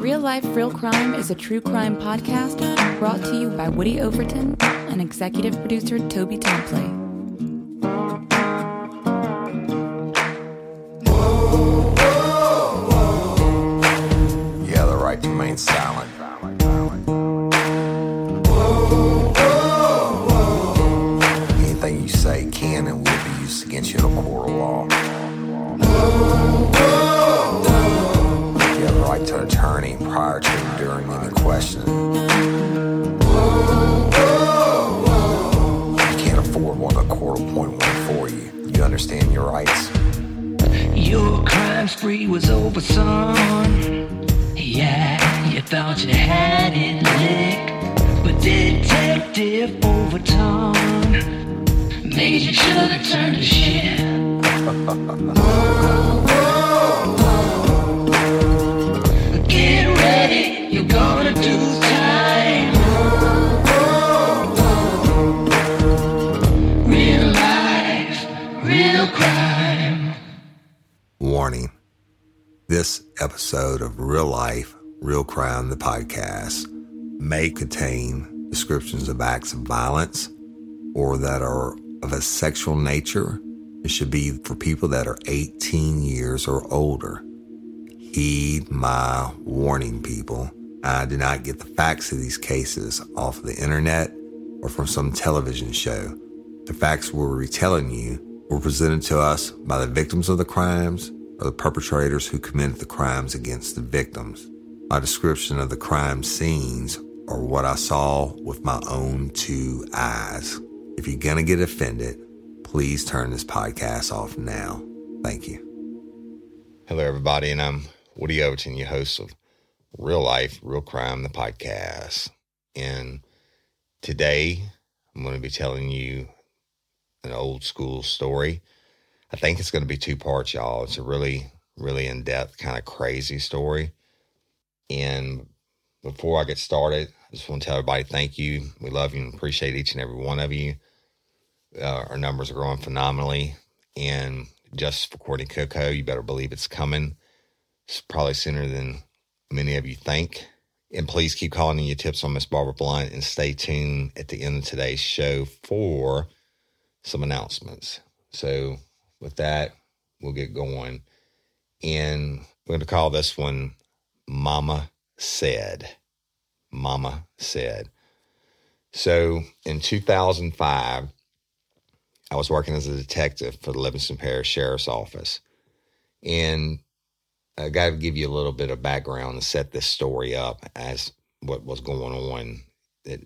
Real Life, Real Crime is a true crime podcast brought to you by Woody Overton and executive producer Toby Templey. Remain silent. Anything you say can and will be used against you in a court prior to and during any questioning. You can't afford one, the court will one for you. You understand your rights. Your crime spree was over, son. Yeah, you thought you had it licked. But Detective Overton made you should have turned to shit. Warning this episode of Real Life, Real Crime, the podcast, may contain descriptions of acts of violence or that are of a sexual nature. It should be for people that are 18 years or older. Heed my warning, people. I did not get the facts of these cases off the internet or from some television show. The facts we're retelling you were presented to us by the victims of the crimes or the perpetrators who committed the crimes against the victims. My description of the crime scenes are what I saw with my own two eyes. If you're going to get offended, please turn this podcast off now. Thank you. Hello, everybody, and I'm Woody Overton, your host of Real Life, Real Crime, the podcast. And today I'm going to be telling you an old school story. I think it's going to be two parts, y'all. It's a really, really in depth, kind of crazy story. And before I get started, I just want to tell everybody thank you. We love you and appreciate each and every one of you. Uh, our numbers are growing phenomenally. And just for Courtney Coco, you better believe it's coming. It's probably sooner than many of you think. And please keep calling in your tips on Miss Barbara Blunt and stay tuned at the end of today's show for some announcements. So, with that, we'll get going. And we're going to call this one Mama Said. Mama Said. So, in 2005, I was working as a detective for the Livingston Parish Sheriff's Office. And I got to give you a little bit of background to set this story up as what was going on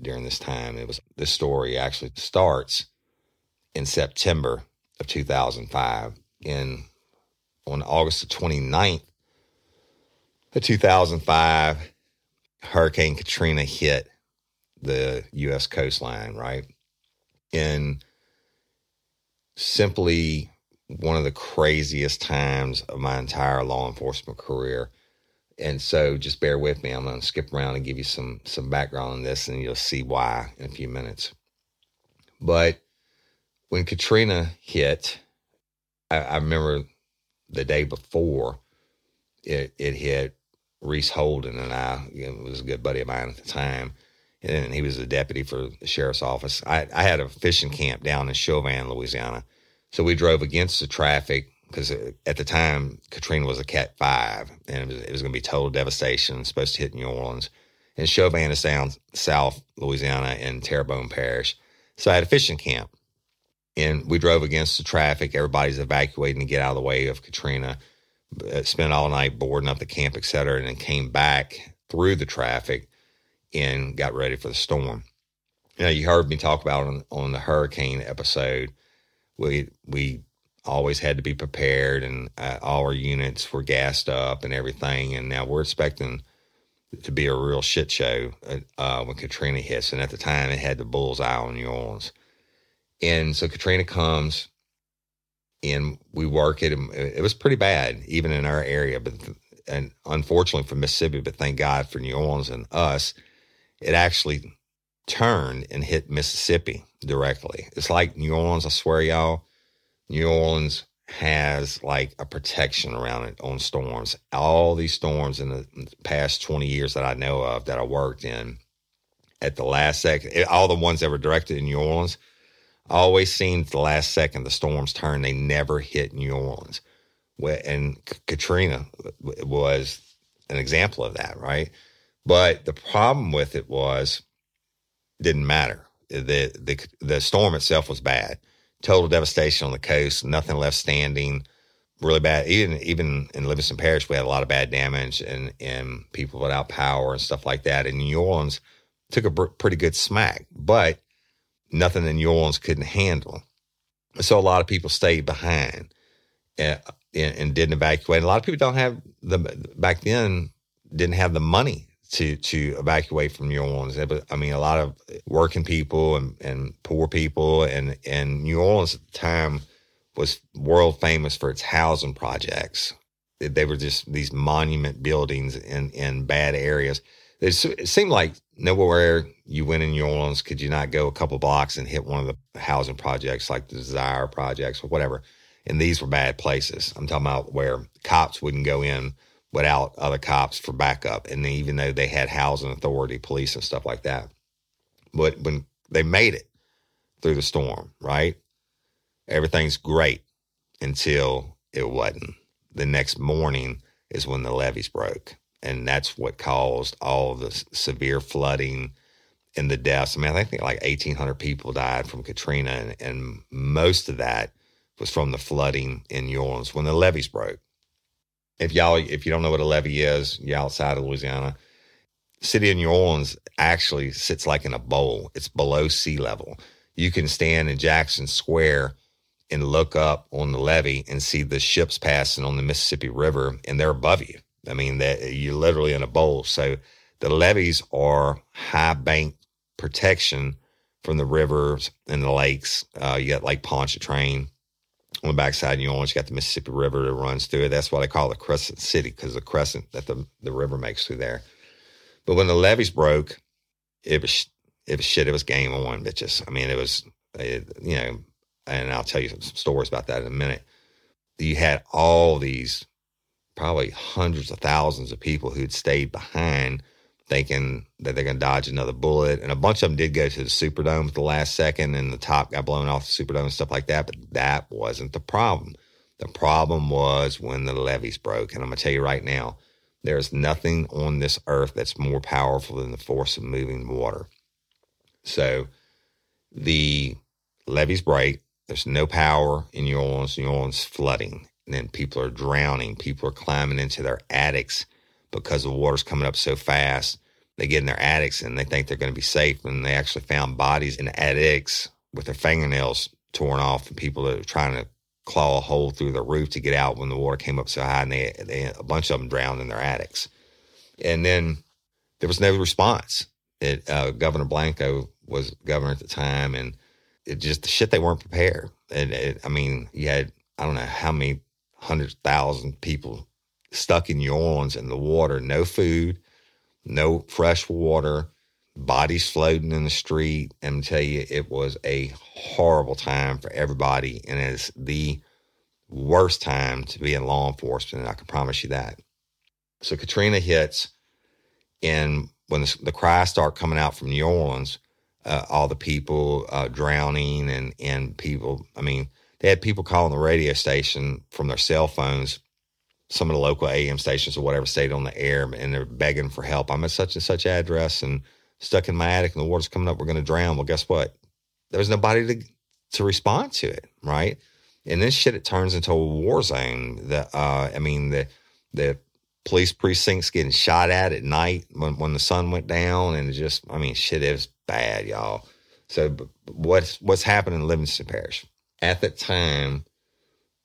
during this time. It was this story actually starts in September of 2005. In on August the 29th of 2005, Hurricane Katrina hit the U.S. coastline, right? And simply one of the craziest times of my entire law enforcement career. And so just bear with me. I'm going to skip around and give you some some background on this and you'll see why in a few minutes. But when Katrina hit, I, I remember the day before it, it hit, Reese Holden and I, you know, was a good buddy of mine at the time, and he was a deputy for the sheriff's office. I, I had a fishing camp down in Chauvin, Louisiana. So we drove against the traffic because at the time Katrina was a Cat Five, and it was, was going to be total devastation, supposed to hit New Orleans, and Chauvin is down South Louisiana in Terrebonne Parish. So I had a fishing camp, and we drove against the traffic. Everybody's evacuating to get out of the way of Katrina. Uh, spent all night boarding up the camp, et cetera, and then came back through the traffic and got ready for the storm. You know, you heard me talk about on, on the hurricane episode we we always had to be prepared, and uh, all our units were gassed up and everything. And now we're expecting to be a real shit show uh, uh, when Katrina hits. And at the time, it had the bullseye on New Orleans. And so Katrina comes, and we work it. And It was pretty bad, even in our area, but and unfortunately for Mississippi, but thank God for New Orleans and us, it actually turned and hit Mississippi directly. It's like New Orleans, I swear, y'all. New Orleans has like a protection around it on storms. All these storms in the past 20 years that I know of that I worked in at the last second, eh, all the ones that were directed in New Orleans, always seemed the last second the storms turned. They never hit New Orleans. And Katrina was an example of that, right? But the problem with it was, didn't matter the the the storm itself was bad. Total devastation on the coast. Nothing left standing. Really bad. Even even in Livingston Parish, we had a lot of bad damage and and people without power and stuff like that. And New Orleans took a pretty good smack, but nothing in New Orleans couldn't handle. So a lot of people stayed behind and, and, and didn't evacuate. A lot of people don't have the back then didn't have the money to to evacuate from New Orleans. I mean, a lot of working people and, and poor people, and and New Orleans at the time was world famous for its housing projects. They were just these monument buildings in in bad areas. It, seemed like nowhere you went in New Orleans could you not go a couple blocks and hit one of the housing projects like the Desire projects or whatever. And these were bad places. I'm talking about where cops wouldn't go in without other cops for backup. And even though they had housing authority, police, and stuff like that, but when they made it through the storm, right? Everything's great until it wasn't. The next morning is when the levees broke. And that's what caused all the severe flooding and the deaths. I mean, I think like 1,800 people died from Katrina, and, and most of that was from the flooding in New Orleans when the levees broke if y'all if you don't know what a levee is, you're outside of Louisiana. City of New Orleans actually sits like in a bowl. It's below sea level. You can stand in Jackson Square and look up on the levee and see the ships passing on the Mississippi River, and they're above you. I mean, that you're literally in a bowl. So the levees are high bank protection from the rivers and the lakes. Uh, you got Lake Pontchartrain, on the backside you got the Mississippi River that runs through it. That's why they call it Crescent City because the crescent that the, the river makes through there. But when the levees broke, it was it was shit. It was game on, bitches. I mean, it was it, you know, and I'll tell you some stories about that in a minute. You had all these probably hundreds of thousands of people who'd stayed behind thinking that they're going to dodge another bullet. And a bunch of them did go to the Superdome at the last second and the top got blown off the Superdome and stuff like that. But that wasn't the problem. The problem was when the levees broke. And I'm going to tell you right now, there's nothing on this earth that's more powerful than the force of moving water. So the levees break. There's no power in New Orleans. New Orleans flooding. and then people are drowning. People are climbing into their attics because the water's coming up so fast. They get in their attics and they think they're going to be safe, and they actually found bodies in the attics with their fingernails torn off, and people that are trying to claw a hole through the roof to get out when the water came up so high, and they, they a bunch of them drowned in their attics. And then there was no response. It, uh, Governor Blanco was governor at the time, and it just the shit they weren't prepared. And it, I mean, you had I don't know how many hundred thousand people stuck in New Orleans in the water, no food, no fresh water, bodies floating in the street. And tell you, it was a horrible time for everybody, and it's the worst time to be in law enforcement. I can promise you that. So Katrina hits, and when the, the cries start coming out from New Orleans, uh, all the people uh, drowning and and people. I mean, they had people calling the radio station from their cell phones. Some of the local AM stations or whatever stayed on the air, and they're begging for help. I'm at such and such address and stuck in my attic, and the water's coming up. We're going to drown. Well, guess what? There's nobody to to respond to it, right? And this shit it turns into a war zone. The uh, I mean the the police precincts getting shot at at night when, when the sun went down, and it just I mean shit is bad, y'all. So what's what's happening in Livingston Parish at that time?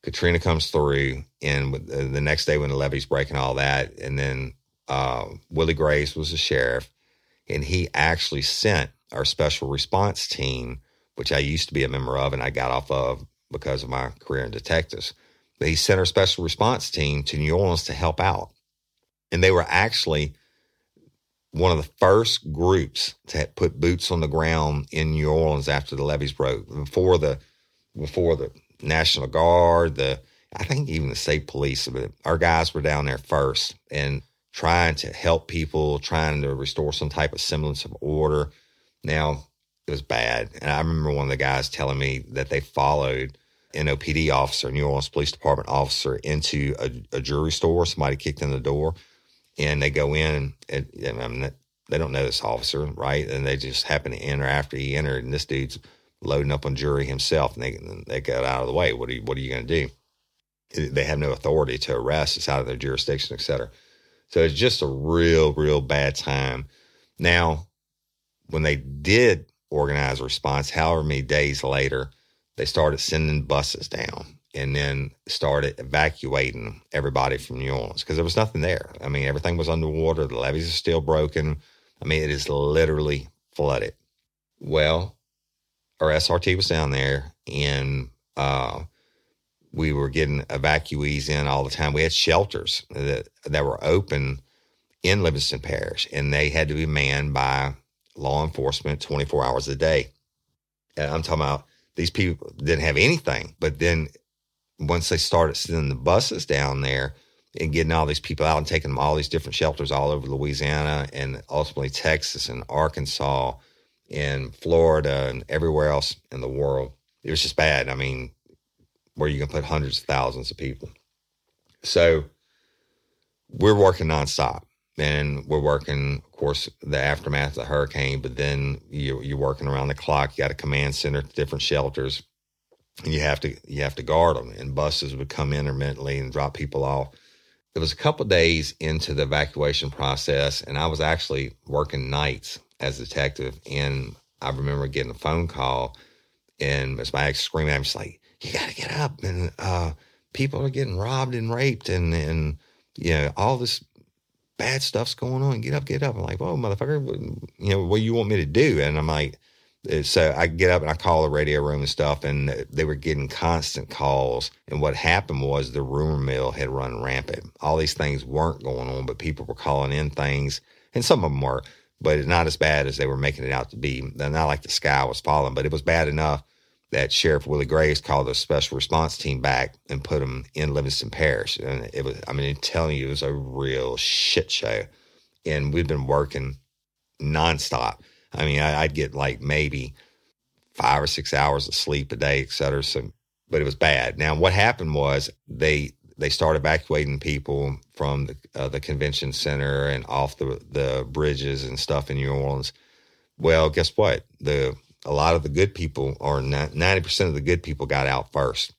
Katrina comes through, and the next day when the levees break and all that, and then uh, Willie Graves was the sheriff, and he actually sent our special response team, which I used to be a member of, and I got off of because of my career in detectives. But he sent our special response team to New Orleans to help out, and they were actually one of the first groups to put boots on the ground in New Orleans after the levees broke. Before the before the National Guard, the I think even the state police, but our guys were down there first and trying to help people, trying to restore some type of semblance of order. Now it was bad, and I remember one of the guys telling me that they followed NOPD officer, New Orleans Police Department officer, into a, a jewelry store. Somebody kicked in the door and they go in and, and I mean, they don't know this officer, right? And they just happen to enter after he entered, and this dude's loading up on jury himself, and they they got out of the way. What are you, what are you going to do? They have no authority to arrest. It's out of their jurisdiction, et cetera. So it's just a real, real bad time. Now, when they did organize a response, however many days later, they started sending buses down and then started evacuating everybody from New Orleans because there was nothing there. I mean, everything was underwater. The levees are still broken. I mean, it is literally flooded. Well, our SRT was down there and uh, we were getting evacuees in all the time. We had shelters that, that were open in Livingston Parish and they had to be manned by law enforcement 24 hours a day. And I'm talking about these people didn't have anything, but then once they started sending the buses down there and getting all these people out and taking them all these different shelters all over Louisiana and ultimately Texas and Arkansas and Florida and everywhere else in the world, it was just bad. I mean, where you can put hundreds of thousands of people. So we're working nonstop. And we're working, of course, the aftermath of the hurricane, but then you, you're working around the clock. You got a command center, different shelters and you have to you have to guard them. And buses would come intermittently and drop people off. It was a couple days into the evacuation process, and I was actually working nights as a detective. And I remember getting a phone call, and my ex screaming I'm just like, "You got to get up!" And uh, people are getting robbed and raped, and and you know all this bad stuff's going on. Get up, get up! I'm like, "Whoa, motherfucker! You know what you want me to do?" And I'm like uh, so I get up and I call the radio room and stuff, and they were getting constant calls. And what happened was the rumor mill had run rampant. All these things weren't going on, but people were calling in things, and some of them were, but it's not as bad as they were making it out to be. Not like the sky was falling, but it was bad enough that Sheriff Willie Graves called a special response team back and put them in Livingston Parish. And it was, I mean, I'm telling you, it was a real shit show. And we've been working nonstop I mean, I, would get like maybe five or six hours of sleep a day, et cetera. So, but it was bad. Now, what happened was they they started evacuating people from the, uh, the convention center and off the the bridges and stuff in New Orleans. Well, guess what? The a lot of the good people, or ninety percent of the good people, got out first,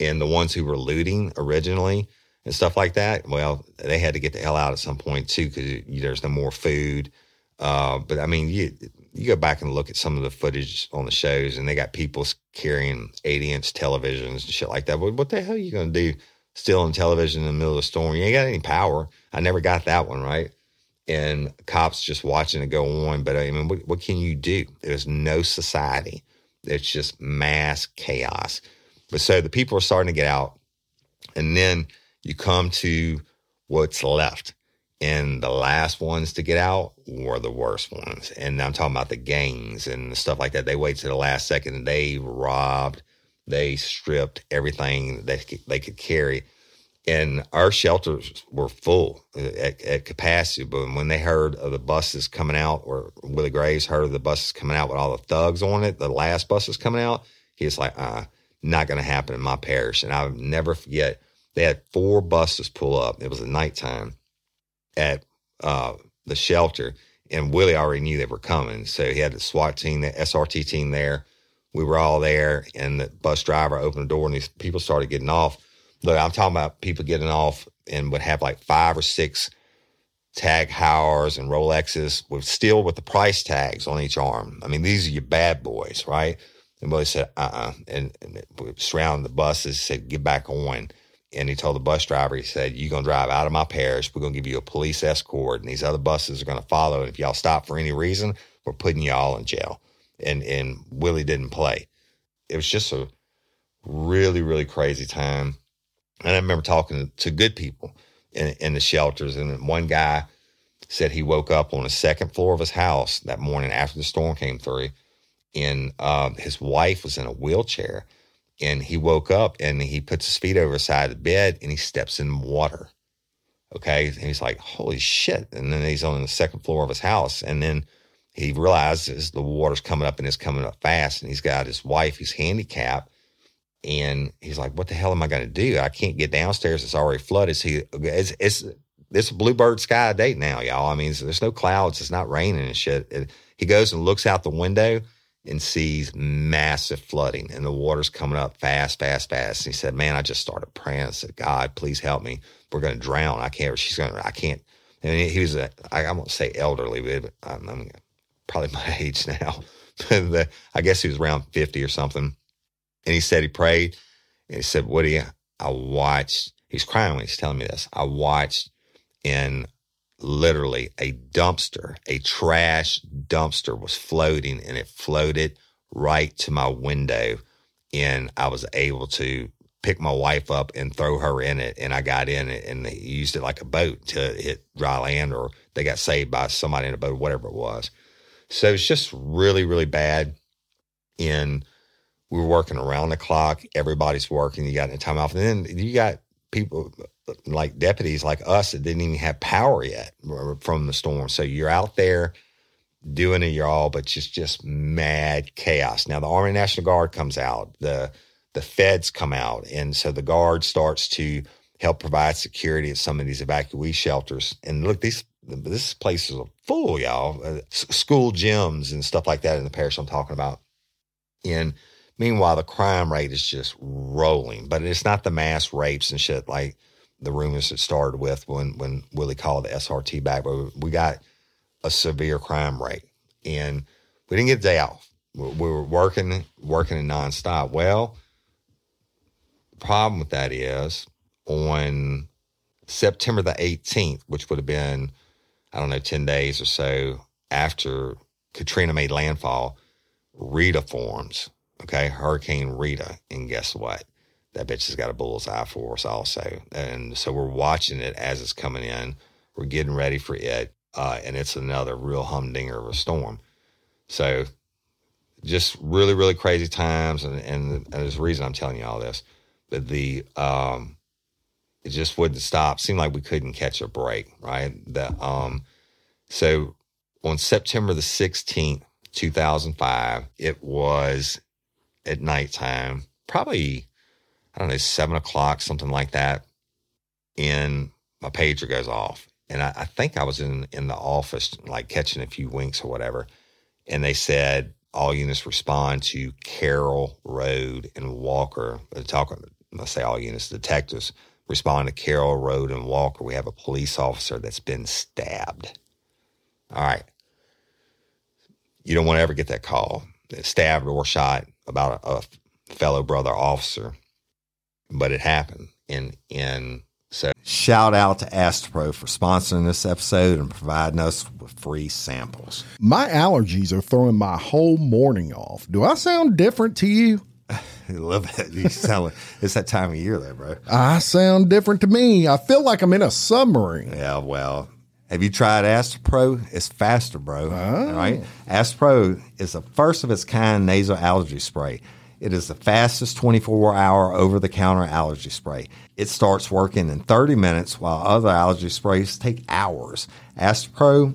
And the ones who were looting originally and stuff like that, well, they had to get the hell out at some point too because there's no more food. Uh, but I mean, you you go back and look at some of the footage on the shows, and they got people carrying 80 inch televisions and shit like that. But what the hell are you going to do still on television in the middle of the storm? You ain't got any power. I never got that one right. And cops just watching it go on. But I mean, what, what can you do? There's no society. It's just mass chaos. But so the people are starting to get out. And then you come to what's left. And the last ones to get out were the worst ones. And I'm talking about the gangs and stuff like that. They wait to the last second and they robbed, they stripped everything they they could carry. And our shelters were full at, at capacity. But when they heard of the buses coming out, or Willie Graves heard of the buses coming out with all the thugs on it, the last buses coming out, he's like, uh, not going to happen in my parish. And I'll never forget, they had four buses pull up. It was at nighttime at uh, the shelter, and Willie already knew they were coming. So he had the SWAT team, the SRT team there. We were all there, and the bus driver opened the door, and these people started getting off. Look, I'm talking about people getting off and would have like five or six TAG Heuers and Rolexes with still with the price tags on each arm. I mean, these are your bad boys, right? And Willie said, uh uh-uh. uh and, and surrounded the buses, said, get back on and he told the bus driver, he said, You're going to drive out of my parish. We're going to give you a police escort, and these other buses are going to follow. And if y'all stop for any reason, we're putting y'all in jail. And, and Willie didn't play. It was just a really, really crazy time. And I remember talking to, good people in, in the shelters, and one guy said he woke up on the second floor of his house that morning after the storm came through, and uh, his wife was in a wheelchair and he woke up and he puts his feet over the side of the bed and he steps in water. Okay. And he's like, holy shit. And then he's on the second floor of his house. And then he realizes the water's coming up and it's coming up fast. And he's got his wife, he's handicapped. And he's like, what the hell am I going to do? I can't get downstairs. It's already flooded. He, it's, it's, it's a bluebird sky date now, y'all. I mean, there's no clouds. It's not raining and shit. It, he goes and looks out the window and sees massive flooding and the water's coming up fast, fast, fast. And he said, Man, I just started praying. I said, God, please help me. We're going to drown. I can't, she's going to, I can't. And he was, a, I, I won't say elderly, but um, I'm, I'm probably my age now. The, uh, I guess he was around 50 or something. And he said he prayed and he said, Woody, I watched, he's crying when he's telling me this. I watched in literally a dumpster, a trash dumpster was floating and it floated right to my window. And I was able to pick my wife up and throw her in it. And I got in it and they used it like a boat to hit dry land or they got saved by somebody in a boat, whatever it was. So it's just really, really bad. And we were working around the clock. Everybody's working. You got any time off. And then you got people like deputies like us that didn't even have power yet from the storm. So you're out there doing it y'all, but just just mad chaos. Now the Army National Guard comes out, the the feds come out, and so the guard starts to help provide security at some of these evacuee shelters. And look, these this place is a full, y'all. Uh, school gyms and stuff like that in the parish I'm talking about. And meanwhile, the crime rate is just rolling, but it's not the mass rapes and shit like the rumors that started with when when Willie called the SRT back, but we got a severe crime rate, and we didn't get a day off. We were working working nonstop. Well, the problem with that is on September the 18th, which would have been I don't know ten days or so after Katrina made landfall, Rita forms. Okay, Hurricane Rita, and guess what? that bitch has got a bullseye for us also. And so we're watching it as it's coming in. We're getting ready for it. Uh, and it's another real humdinger of a storm. So just really, really crazy times. And, and, and there's a reason I'm telling you all this. But the, um, it just wouldn't stop. Seemed like we couldn't catch a break, right? That, um, so on September the 16th, 2005, it was at nighttime, probably I don't know, seven o'clock, something like that. And my pager goes off. And I, I, think I was in, in the office, like catching a few winks or whatever. And they said, all units respond to Carroll Road and Walker. They're talking, let's say all units, detectives, respond to Carroll Road and Walker. We have a police officer that's been stabbed. All right. You don't want to ever get that call, stabbed or shot about a, a fellow brother officer, but it happened. And, and so shout out to Astepro for sponsoring this episode and providing us with free samples. My allergies are throwing my whole morning off. Do I sound different to you? A little bit. You sound like it's that time of year, there, bro. I sound different to me. I feel like I'm in a submarine. Yeah, well, have you tried Astepro? It's faster, bro. Oh. Right? Astepro is the first of its kind nasal allergy spray. It is the fastest 24 hour over the counter allergy spray. It starts working in 30 minutes while other allergy sprays take hours. Astepro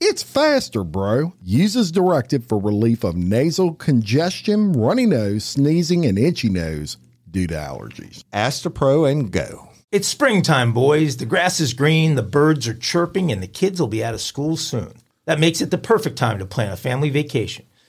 It's faster, bro. Uses as directed for relief of nasal congestion, runny nose, sneezing, and itchy nose due to allergies. Astepro and go. It's springtime, boys. The grass is green, the birds are chirping, and the kids will be out of school soon. That makes it the perfect time to plan a family vacation.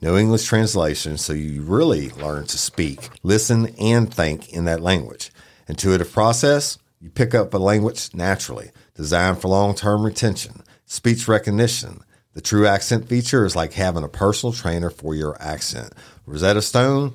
No English translation, so you really learn to speak, listen, and think in that language. Intuitive process, you pick up a language naturally, designed for long term retention. Speech recognition. The true accent feature is like having a personal trainer for your accent. Rosetta Stone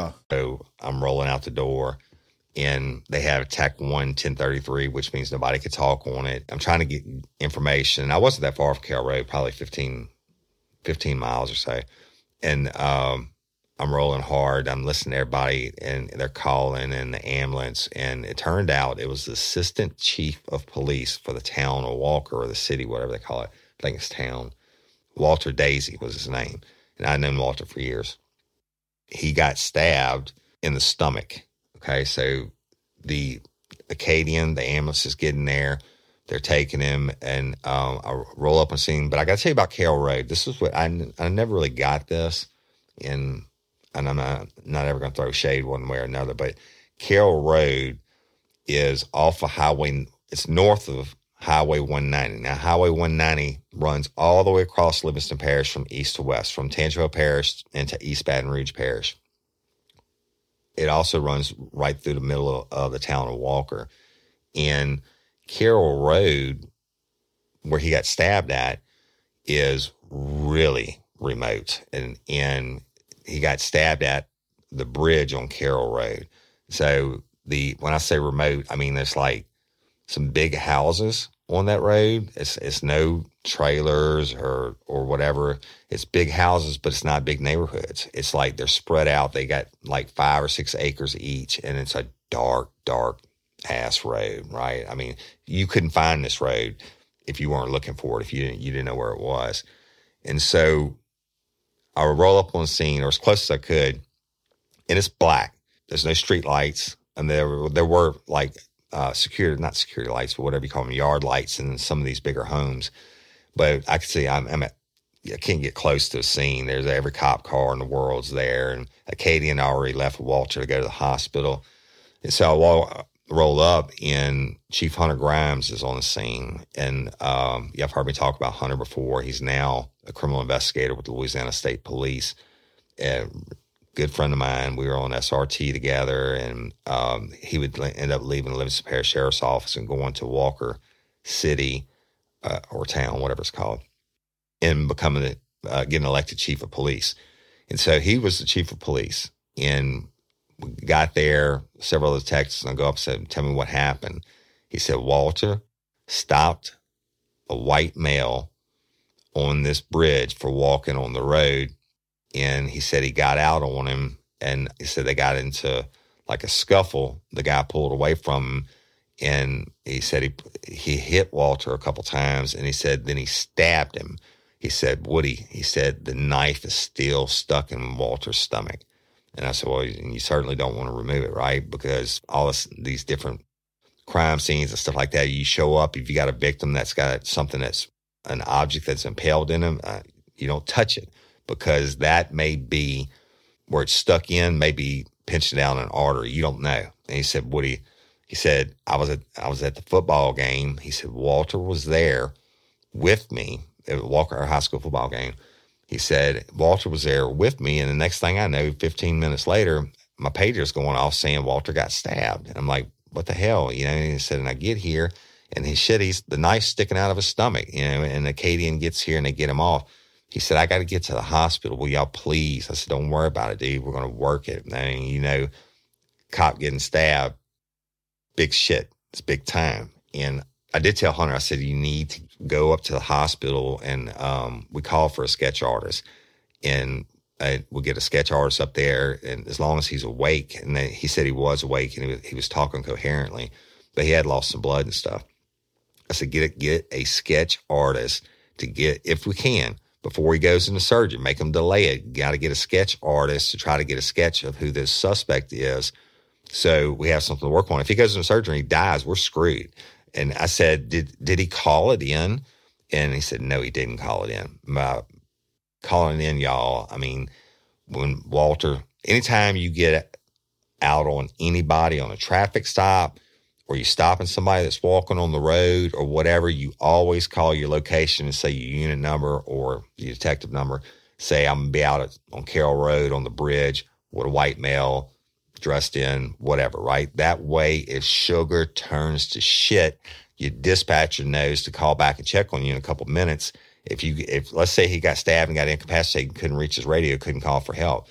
So I'm rolling out the door and they have Tech 1 1033, which means nobody could talk on it. I'm trying to get information. I wasn't that far from Carroll Road, probably 15, 15 miles or so. And um, I'm rolling hard. I'm listening to everybody and they're calling and the ambulance. And it turned out it was the assistant chief of police for the town of Walker or the city, whatever they call it. I think it's town. Walter Daisy was his name. And I'd known Walter for years he got stabbed in the stomach. Okay, so the Acadian, the ambulance is getting there. They're taking him, and um, I roll up on scene. But I got to tell you about Carroll Road. This is what I, I never really got this, and and I'm not, not ever going to throw shade one way or another. But Carroll Road is off of Highway. It's north of Highway 190. Now, Highway 190 runs all the way across Livingston Parish from east to west, from Tangipahoa Parish into East Baton Rouge Parish. It also runs right through the middle of, of the town of Walker. And Carroll Road, where he got stabbed at, is really remote, and and he got stabbed at the bridge on Carroll Road. So the when I say remote, I mean it's like some big houses on that road. It's it's no trailers or or whatever. It's big houses, but it's not big neighborhoods. It's like they're spread out. They got like five or six acres each, and it's a dark, dark ass road, right? I mean, you couldn't find this road if you weren't looking for it, if you didn't you didn't know where it was. And so I would roll up on scene or as close as I could, and it's black. There's no street lights, and there there were like uh, security, not security lights, but whatever you call them, yard lights in some of these bigger homes. But I could see I'm, I'm at, I can't get close to a scene. There's every cop car in the world's there, and Acadian already left Walter to go to the hospital. And so I walk, roll up, and Chief Hunter Grimes is on the scene. And um, you've heard me talk about Hunter before. He's now a criminal investigator with the Louisiana State Police. And good friend of mine. We were on SRT together, and um, he would end up leaving the Livingston Parish Sheriff's Office and going to Walker City uh, or town, whatever it's called, and becoming the, uh, getting elected chief of police. And so he was the chief of police, and we got there. Several of the texts, and I go up and said, "Tell me what happened." He said, "Walter stopped a white male on this bridge for walking on the road and he said he got out on him and he said they got into like a scuffle the guy pulled away from him and he said he he hit walter a couple times and he said then he stabbed him. He said woody he said the knife is still stuck in walter's stomach. And i said well you certainly don't want to remove it right? Because all this, these different crime scenes and stuff like that you show up if you got a victim that's got something that's an object that's impaled in him uh, you don't touch it because that may be where it's stuck in, maybe pinching down an artery. You don't know. And he said, Woody, he said, I was at I was at the football game. He said, Walter was there with me at Walker High School football game. He said, Walter was there with me. And the next thing I know, 15 minutes later, my pager's going off saying Walter got stabbed. And I'm like, what the hell? You know, and he said, and I get here and his shit, he's the knife sticking out of his stomach, you know, and the Acadian gets here and they get him off. He said, I got to get to the hospital. Will y'all please? I said, don't worry about it, dude. We're going to work it. Mean, you know, cop getting stabbed, big shit. It's big time. And I did tell Hunter, I said, you need to go up to the hospital and um, we call for a sketch artist. And I, we'll get a sketch artist up there. And as long as he's awake, and he said he was awake and he was, he was talking coherently, but he had lost some blood and stuff. I said, get a, get a sketch artist to get, if we can, before he goes into surgery. Make him delay it. Got to get a sketch artist to try to get a sketch of who this suspect is. So we have something to work on. If he goes into surgery and he dies, we're screwed. And I said, did did he call it in? And he said, no, he didn't call it in. My calling in, y'all. I mean, when Walter, anytime you get out on anybody on a traffic stop, or you stopping somebody that's walking on the road or whatever, you always call your location and say your unit number or your detective number. Say, I'm gonna be out at, on Carroll Road on the bridge with a white male dressed in whatever, right? That way, if sugar turns to shit, your dispatcher knows to call back and check on you in a couple minutes. If you, if let's say he got stabbed and got incapacitated, couldn't reach his radio, couldn't call for help.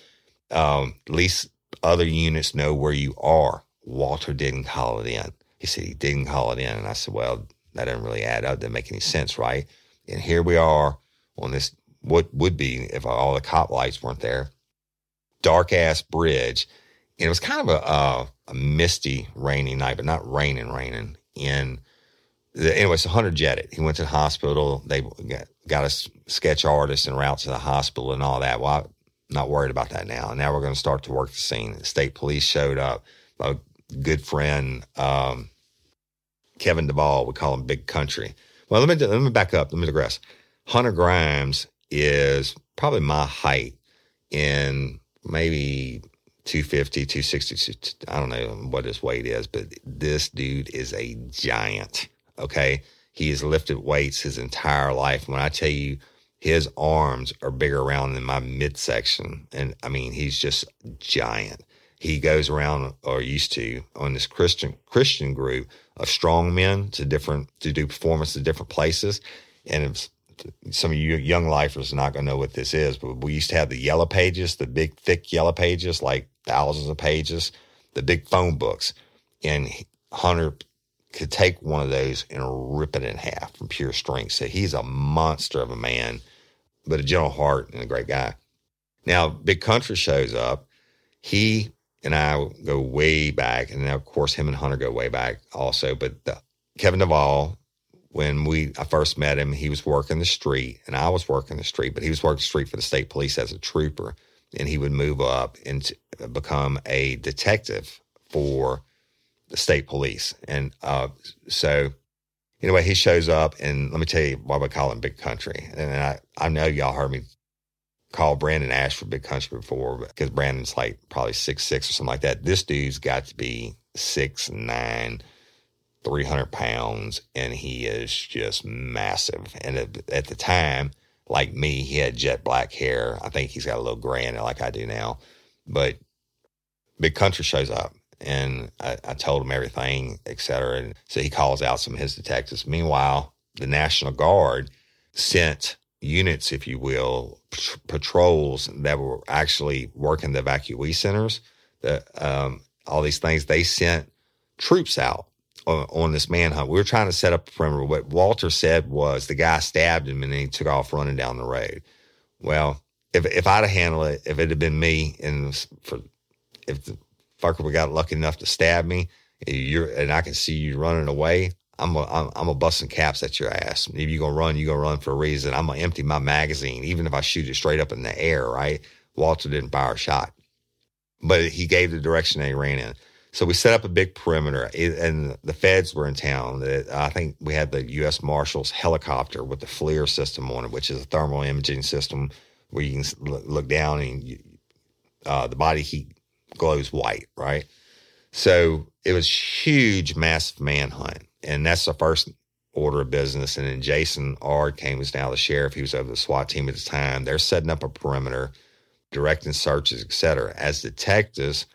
Um, at least other units know where you are. Walter didn't call it in. He said he didn't call it in. And I said, well, that doesn't really add up. Doesn't make any sense, right? And here we are on this, what would be if all the cop lights weren't there, dark ass bridge. And it was kind of a, a misty, rainy night, but not raining, raining. In the, anyway, so Hunter jetted. He went to the hospital. They got, got a sketch artist and route to the hospital and all that. Well, I'm not worried about that now. And now we're going to start to work the scene. The state police showed up. My good friend, um, Kevin Duvall. We call him Big Country. Well, let me let me back up. Let me digress. Hunter Grimes is probably my height in maybe 250, 260. I don't know what his weight is, but this dude is a giant. Okay. He has lifted weights his entire life. When I tell you his arms are bigger around than my midsection, and I mean, he's just giant. He goes around or used to on this Christian Christian group of strong men to different to do performance to different places. And some of you young lifers are not going to know what this is, but we used to have the yellow pages, the big thick yellow pages, like thousands of pages, the big phone books. And Hunter could take one of those and rip it in half from pure strength. So he's a monster of a man, but a gentle heart and a great guy. Now, Big Country shows up. He and I go way back, and now of course him and Hunter go way back also. But the, Kevin Duvall, when we I first met him, he was working the street, and I was working the street, but he was working the street for the state police as a trooper, and he would move up and become a detective for the state police. And uh, so, anyway, he shows up, and let me tell you why we call him Big Country. And I I know y'all heard me call Brandon Ashford Big Country before because Brandon's like probably six six or something like that. This dude's got to be six nine, three hundred pounds, and he is just massive. And at, the time, like me, he had jet black hair. I think he's got a little gray in it, like I do now. But Big Country shows up. And I, I told him everything, et cetera. And so he calls out some of his detectives. Meanwhile, the National Guard sent units, if you will, patrols that were actually working the evacuee centers, the, um, all these things, they sent troops out on, on, this manhunt. We were trying to set up a perimeter. What Walter said was the guy stabbed him and then he took off running down the road. Well, if if I'd have handled it, if it had been me, and for if the fucker got lucky enough to stab me, you're and I can see you running away, I'm a, I'm, a busting caps at your ass. If you're gonna run, you're gonna run for a reason. I'm gonna empty my magazine, even if I shoot it straight up in the air. Right? Walter didn't fire a shot, but he gave the direction they ran in. So we set up a big perimeter, and the feds were in town. I think we had the U.S. Marshals helicopter with the FLIR system on it, which is a thermal imaging system where you can look down and you, uh, the body heat glows white, right? So it was huge, massive manhunt and that's the first order of business. And then Jason Ard came as now the sheriff. He was over the SWAT team at the time. They're setting up a perimeter, directing searches, etc. As detectives,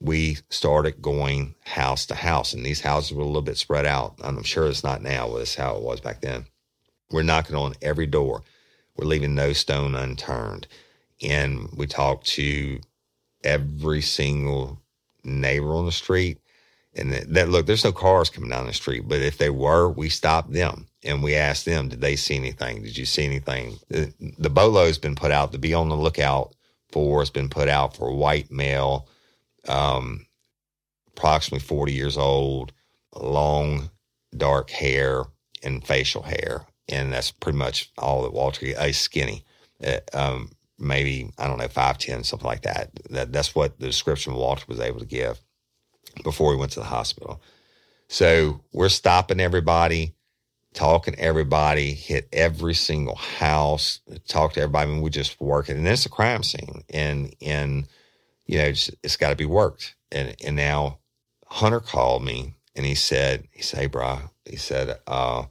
we started going house to house, and these houses were a little bit spread out. I'm sure it's not now, but it's how it was back then. We're knocking on every door. We're leaving no stone unturned. And we talked to every single neighbor on the street and that, look, there's no cars coming down the street, but if they were, we stopped them and we asked them, did they see anything? Did you see anything? The, the bolo's been put out to be on the lookout for. It's been put out for white male, um, approximately 40 years old, long, dark hair and facial hair. And that's pretty much all that Walter, a skinny, uh, um, maybe, I don't know, 5'10, something like that. that. That's what the description Walter was able to give before we went to the hospital. So we're stopping everybody, talking to everybody, hit every single house, talk to everybody. I mean, we're just working, and it's a crime scene, and and you know it's, it's got to be worked. And and now Hunter called me and he said, he said, hey, bro, he said, uh,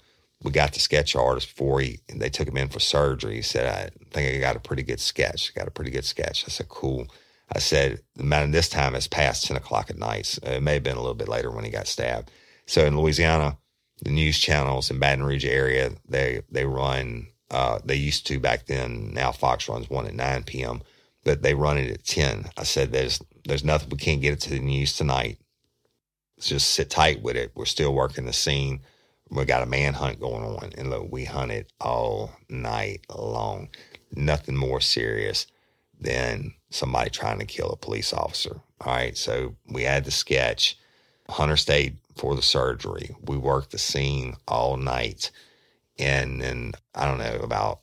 we got the sketch artist before he they took him in for surgery. He said, I think I got a pretty good sketch. Got a pretty good sketch. I said, cool. I said, man this time is past 10 o'clock at night. It may have been a little bit later when he got stabbed. So in Louisiana, the news channels in Baton Rouge area, they, they run, uh, they used to back then. Now Fox runs one at 9 p.m., but they run it at 10. I said, there's, there's nothing, we can't get it to the news tonight. Let's just sit tight with it. We're still working the scene. We got a manhunt going on. And look, we hunted all night long. Nothing more serious than somebody trying to kill a police officer. All right. So we had the sketch. Hunter stayed for the surgery. We worked the scene all night. And then, I don't know, about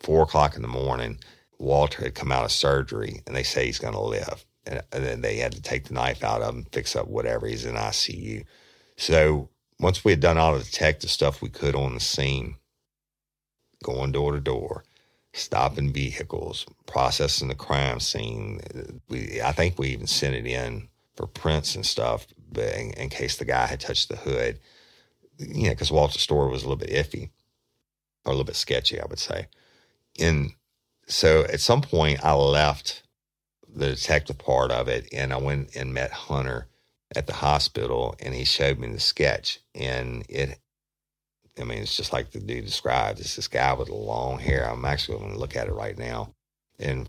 four o'clock in the morning, Walter had come out of surgery and they say he's going to live. And, and then they had to take the knife out of him, fix up whatever. He's in ICU. So once we had done all the detective stuff we could on the scene, going door to door, stopping vehicles, processing the crime scene. We, I think we even sent it in for prints and stuff, but in, in case the guy had touched the hood, you know, because Walter's story was a little bit iffy or a little bit sketchy, I would say. And so at some point, I left the detective part of it, and I went and met Hunter at the hospital, and he showed me the sketch, and it. I mean, it's just like the dude described. It's this guy with long hair. I'm actually going to look at it right now, and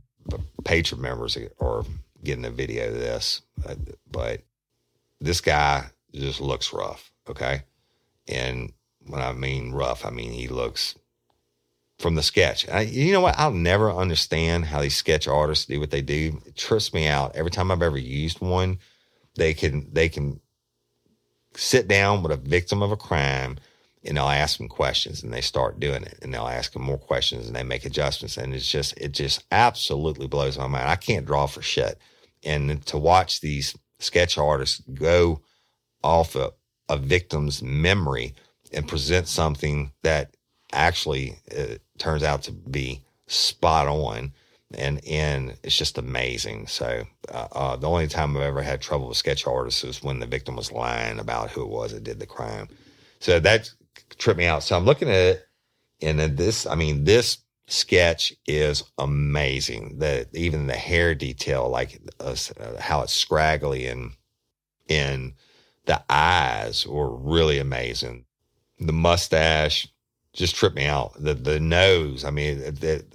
Patreon members are getting a video of this, uh, but this guy just looks rough. Okay, and when I mean rough, I mean he looks from the sketch. I, you know what? I'll never understand how these sketch artists do what they do. Trips me out every time I've ever used one. They can they can sit down with a victim of a crime and they'll ask them questions and they start doing it and they'll ask them more questions and they make adjustments and it's just it just absolutely blows my mind. I can't draw for shit. And to watch these sketch artists go off a, a victim's memory and present something that actually uh, turns out to be spot on and and it's just amazing so uh, uh, the only time i've ever had trouble with sketch artists is when the victim was lying about who it was that did the crime so that tripped me out so i'm looking at it and then this i mean this sketch is amazing the even the hair detail like uh, how it's scraggly and and the eyes were really amazing the mustache just tripped me out. The the nose. I mean, the,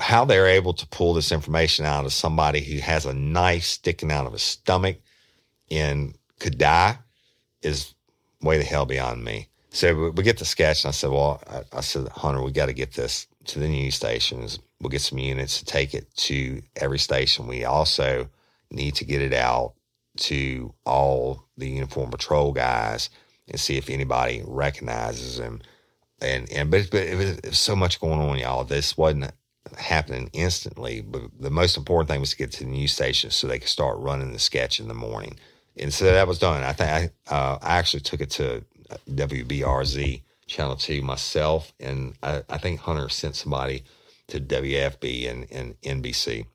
how they're able to pull this information out of somebody who has a knife sticking out of his stomach and could die is way the hell beyond me. So we get the sketch, and I said, "Well, I, I said, Hunter, we got to get this to the news stations. We'll get some units to take it to every station. We also need to get it out to all the uniform patrol guys and see if anybody recognizes him." and and but, but it, was, it was so much going on, y'all. This wasn't happening instantly, but the most important thing was to get to the news station so they could start running the sketch in the morning. And so that was done. I think I, uh, I actually took it to WBRZ Channel Two myself, and I, I think Hunter sent somebody to WAFB and, and NBC.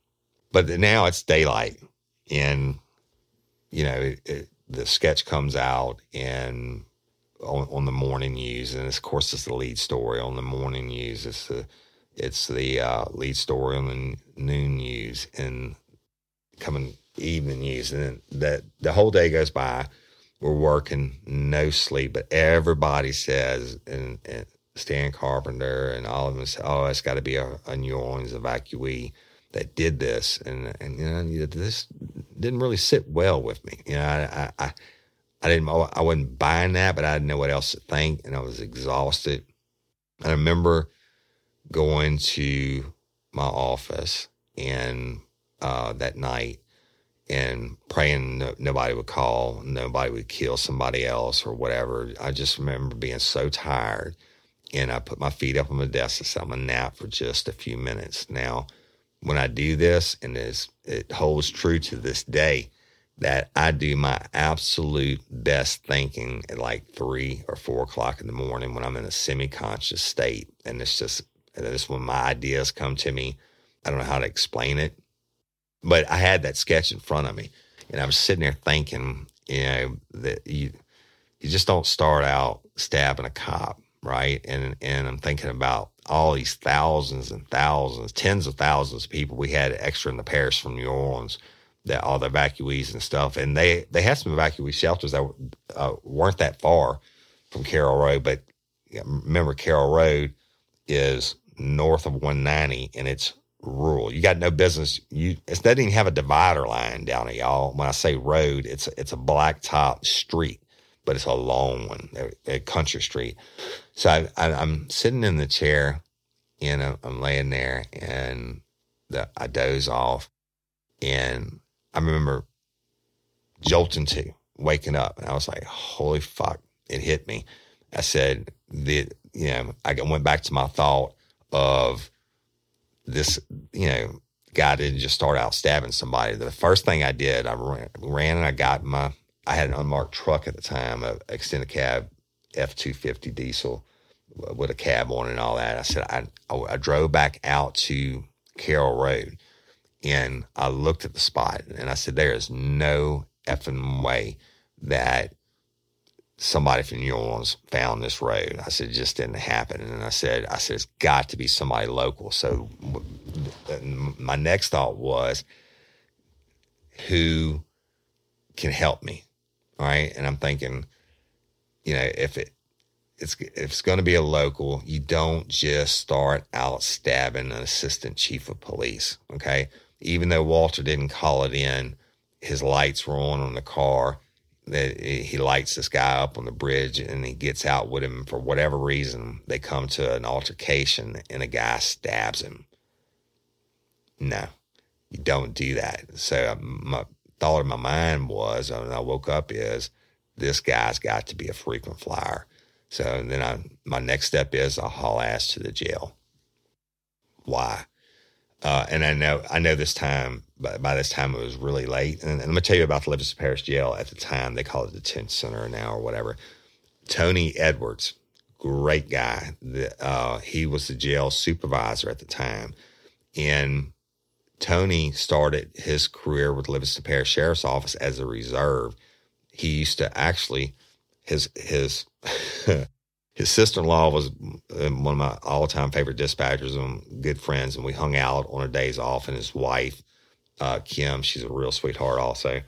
But now it's daylight, and you know it, it, the sketch comes out, and on, on the morning news, and of course it's the lead story on the morning news. It's the it's the uh, lead story on the noon news and coming evening news, and that the whole day goes by. We're working, no sleep, but everybody says, and, and Stan Carpenter and all of them say, "Oh, it's got to be a, a, New Orleans evacuee that did this," and and you know this didn't really sit well with me. You know, I, I I didn't, I wasn't buying that, but I didn't know what else to think, and I was exhausted. I remember going to my office and uh, that night and praying no, nobody would call, nobody would kill somebody else or whatever. I just remember being so tired, and I put my feet up on the desk and said, "I'm gonna nap for just a few minutes." Now, when I do this, and it holds true to this day that I do my absolute best thinking at like three or four o'clock in the morning when I'm in a semi conscious state. And it's just, this when my ideas come to me. I don't know how to explain it, but I had that sketch in front of me and I was sitting there thinking, you know, that you, you just don't start out stabbing a cop, right? And, and I'm thinking about all these thousands and thousands, tens of thousands of people we had extra in the parish from New Orleans that all the evacuees and stuff. And they they had some evacuee shelters that uh, weren't that far from Carroll Road, but remember Carroll Road is north of 190 and it's rural. You got no business. You it doesn't even have a divider line down it, y'all. When I say road, it's it's a blacktop street, but it's a long one, a, a country street. So I, I, am sitting in the chair, and I'm, I'm laying there, and the, I doze off, and I remember jolting to waking up, and I was like, "Holy fuck!" It hit me. I said, "The you know," I went back to my thought of this. You know, guy didn't just start out stabbing somebody. The first thing I did, I ran, ran and I got my. I had an unmarked truck at the time, a extended cab F two fifty diesel with a cab on and all that. I said I, I drove back out to Carroll Road and I looked at the spot and I said, there is no effing way that somebody from New Orleans found this road. I said, it just didn't happen. And I said, I said, it's got to be somebody local. So my next thought was who can help me. All right. And I'm thinking, you know, if it, it's if it's going to be a local, you don't just start out stabbing an assistant chief of police. Okay, even though Walter didn't call it in, his lights were on on the car. That he lights this guy up on the bridge, and he gets out with him for whatever reason. They come to an altercation, and a guy stabs him. No, you don't do that. So um, my thought in my mind was, when I woke up, is this guy's got to be a frequent flyer so then I, my next step is I'll haul ass to the jail. Why? Uh, and I know, I know this time, by, by this time it was really late. And, and I'm going to tell you about the Livingston Parish Jail at the time. They call it the detention center now or whatever. Tony Edwards, great guy. The, uh, he was the jail supervisor at the time. And Tony started his career with Livingston Parish Sheriff's Office as a reserve. He used to actually his his his sister in law was uh, one of my all time favorite dispatchers and good friends, and we hung out on our days off. And his wife, uh, Kim, she's a real sweetheart also.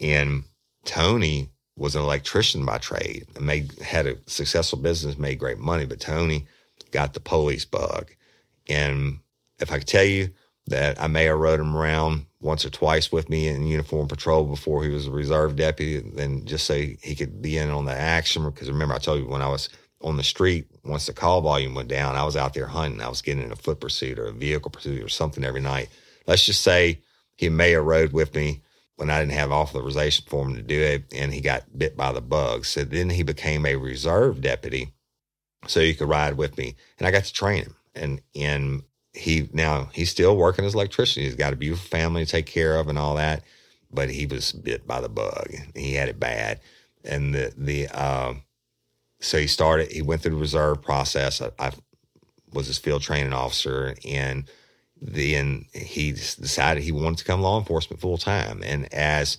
And Tony was an electrician by trade and made had a successful business, made great money. But Tony got the police bug, and if I could tell you that I may have rode him around once or twice with me in uniform patrol before he was a reserve deputy, and just so he could be in on the action. Because remember, I told you when I was on the street, once the call volume went down, I was out there hunting. I was getting in a foot pursuit or a vehicle pursuit or something every night. Let's just say he may have rode with me when I didn't have authorization for him to do it, and he got bit by the bug. So then he became a reserve deputy, so he could ride with me, and I got to train him. And in he now he's still working as an electrician. He's got a beautiful family to take care of and all that, but he was bit by the bug. He had it bad, and the the um, so he started. He went through the reserve process. I, I was his field training officer, and then he decided he wanted to come law enforcement full time. And as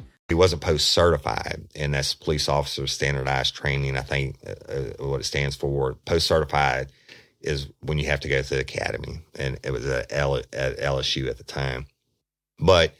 He wasn't post certified, and that's police officer standardized training. I think uh, uh what it stands for. Post certified is when you have to go to the academy, and it was at, L- at LSU at the time. But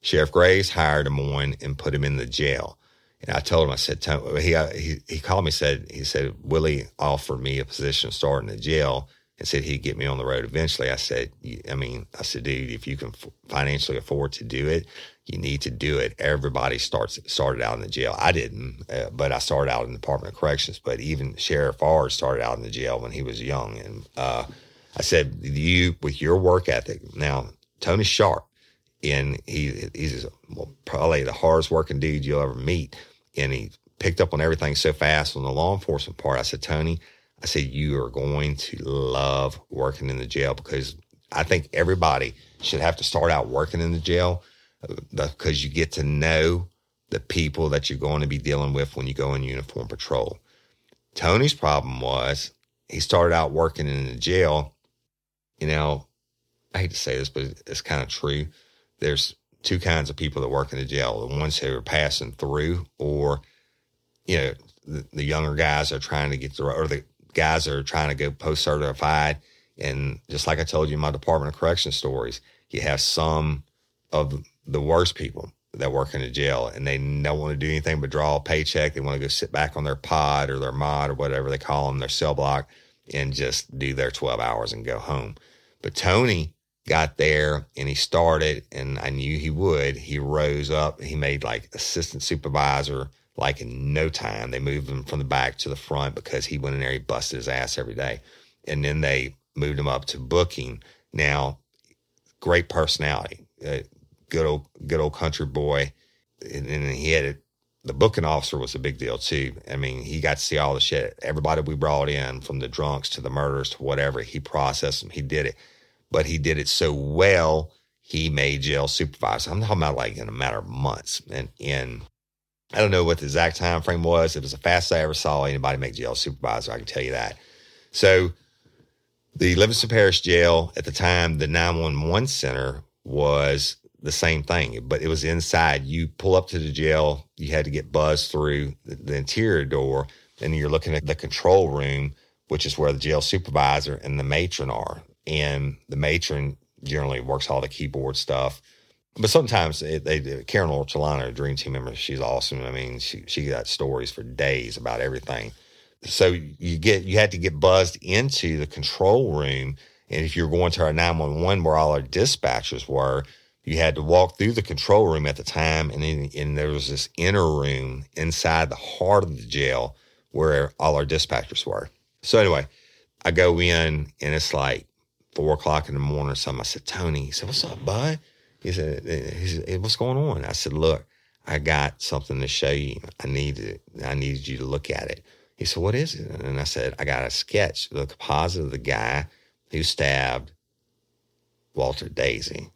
Sheriff Graves hired him on and put him in the jail. And I told him, I said, he, uh, he, he called me, said, he said, Willie offered me a position starting in the jail and said he'd get me on the road eventually. I said, I mean, I said, dude, if you can financially afford to do it, you need to do it. Everybody starts started out in the jail. I didn't, uh, but I started out in the Department of Corrections. But even Sheriff Ard started out in the jail when he was young. And uh, I said, you with your work ethic. Now Tony Sharp, and he he's well, probably the hardest working dude you'll ever meet. And he picked up on everything so fast on the law enforcement part. I said, Tony, I said you are going to love working in the jail because I think everybody should have to start out working in the jail because you get to know the people that you're going to be dealing with when you go in uniform patrol. Tony's problem was he started out working in the jail. You know, I hate to say this, but it's kind of true. There's two kinds of people that work in the jail: the ones who are passing through, or you know, the, the younger guys are trying to get through, or the guys that are trying to go post certified. And just like I told you in my Department of Correction stories, you have some of the worst people that work in the jail and they don't want to do anything but draw a paycheck. They want to go sit back on their pod or their mod or whatever they call them, their cell block, and just do their 12 hours and go home. But Tony got there and he started, and I knew he would. He rose up, he made like assistant supervisor like in no time. They moved him from the back to the front because he went in there, he busted his ass every day. And then they moved him up to booking. Now, great personality, uh, good old good old country boy, and, and he had it. The booking officer was a big deal too. I mean, he got to see all the shit. Everybody we brought in, from the drunks to the murders to whatever, he processed them. He did it, but he did it so well. He made jail supervisor. I'm talking about like in a matter of months, and in I don't know what the exact time frame was. It was the fastest I ever saw anybody make jail supervisor. I can tell you that. So the Livingston Parish Jail at the time, the 911 center was the same thing, but it was inside. You pull up to the jail, you had to get buzzed through the, the interior door, and you're looking at the control room, which is where the jail supervisor and the matron are. And the matron generally works all the keyboard stuff. But sometimes it, they, Karen Ortolano, a dream team member, she's awesome. I mean, she, she got stories for days about everything so you get you had to get buzzed into the control room and if you're going to our 911 where all our dispatchers were you had to walk through the control room at the time and then and there was this inner room inside the heart of the jail where all our dispatchers were. So anyway i go in and it's like four o'clock in the morning or something. I said tony he said what's up bud? He said, he said what's going on? I said look i got something to show you. I needed i needed you to look at it. He said, What is it? And I said, I got a sketch, the composite of the guy who stabbed Walter Daisy.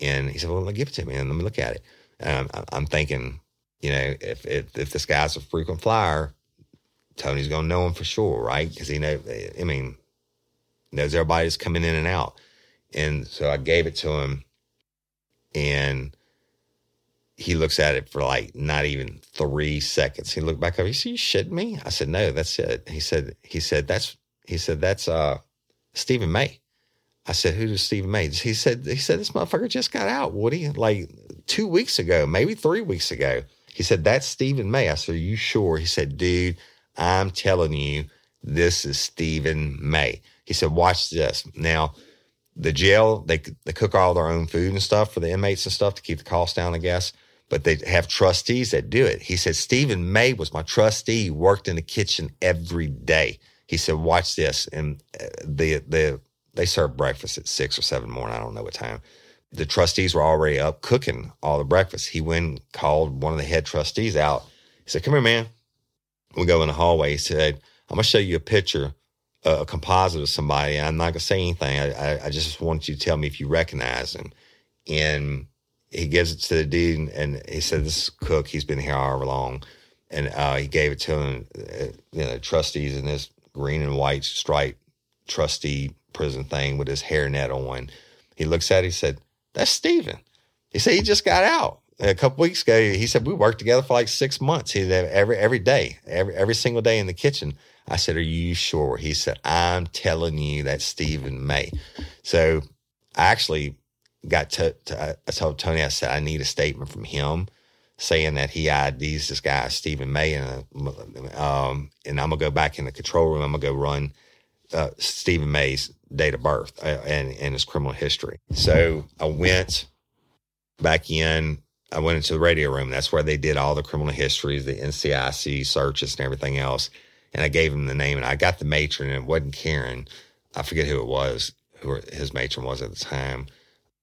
And he said, Well, give it to me and let me look at it. And I'm, I'm thinking, you know, if, if, if this guy's a frequent flyer, Tony's gonna know him for sure, right? Because he know, I mean, knows everybody that's coming in and out. And so I gave it to him, and he looks at it for like not even three seconds. He looked back up. He said, "You shitting me?" I said, "No, that's it." He said, "He said that's he said that's uh Stephen May." I said, "Who is Stephen May?" He said, "He said this motherfucker just got out, Woody, like two weeks ago, maybe three weeks ago." He said, "That's Stephen May." I said, "Are you sure?" He said, "Dude, I'm telling you, this is Stephen May." He said, "Watch this now." The jail, they they cook all their own food and stuff for the inmates and stuff to keep the cost down, I guess but they have trustees that do it. He said, Stephen May was my trustee, worked in the kitchen every day. He said, watch this. And uh, the, the, they serve breakfast at six or seven morning. I don't know what time. The trustees were already up cooking all the breakfast. He went and called one of the head trustees out. He said, come here, man. We go in the hallway. He said, I'm going to show you a picture, a composite of somebody. I'm not going to say anything. I, I, I just want you to tell me if you recognize him. And he gives it to the dude, and he said, "This Cook. He's been here however long." And uh, he gave it to him, uh, you know, trustees in this green and white striped trustee prison thing with his hairnet on. He looks at it. He said, "That's Steven." He said he just got out a couple weeks ago. He said we worked together for like six months. He said every every day, every every single day in the kitchen. I said, "Are you sure?" He said, "I'm telling you, that's Stephen May." So I actually got to, to, I told Tony, I said, I need a statement from him saying that he IDs this guy, Stephen May, and, um, and I'm going to go back in the control room. I'm going to go run uh, Stephen May's date of birth uh, and, and his criminal history. So I went back in. I went into the radio room. That's where they did all the criminal histories, the NCIC searches, and everything else. And I gave him the name, and I got the matron, and it wasn't Karen. I forget who it was, who his matron was at the time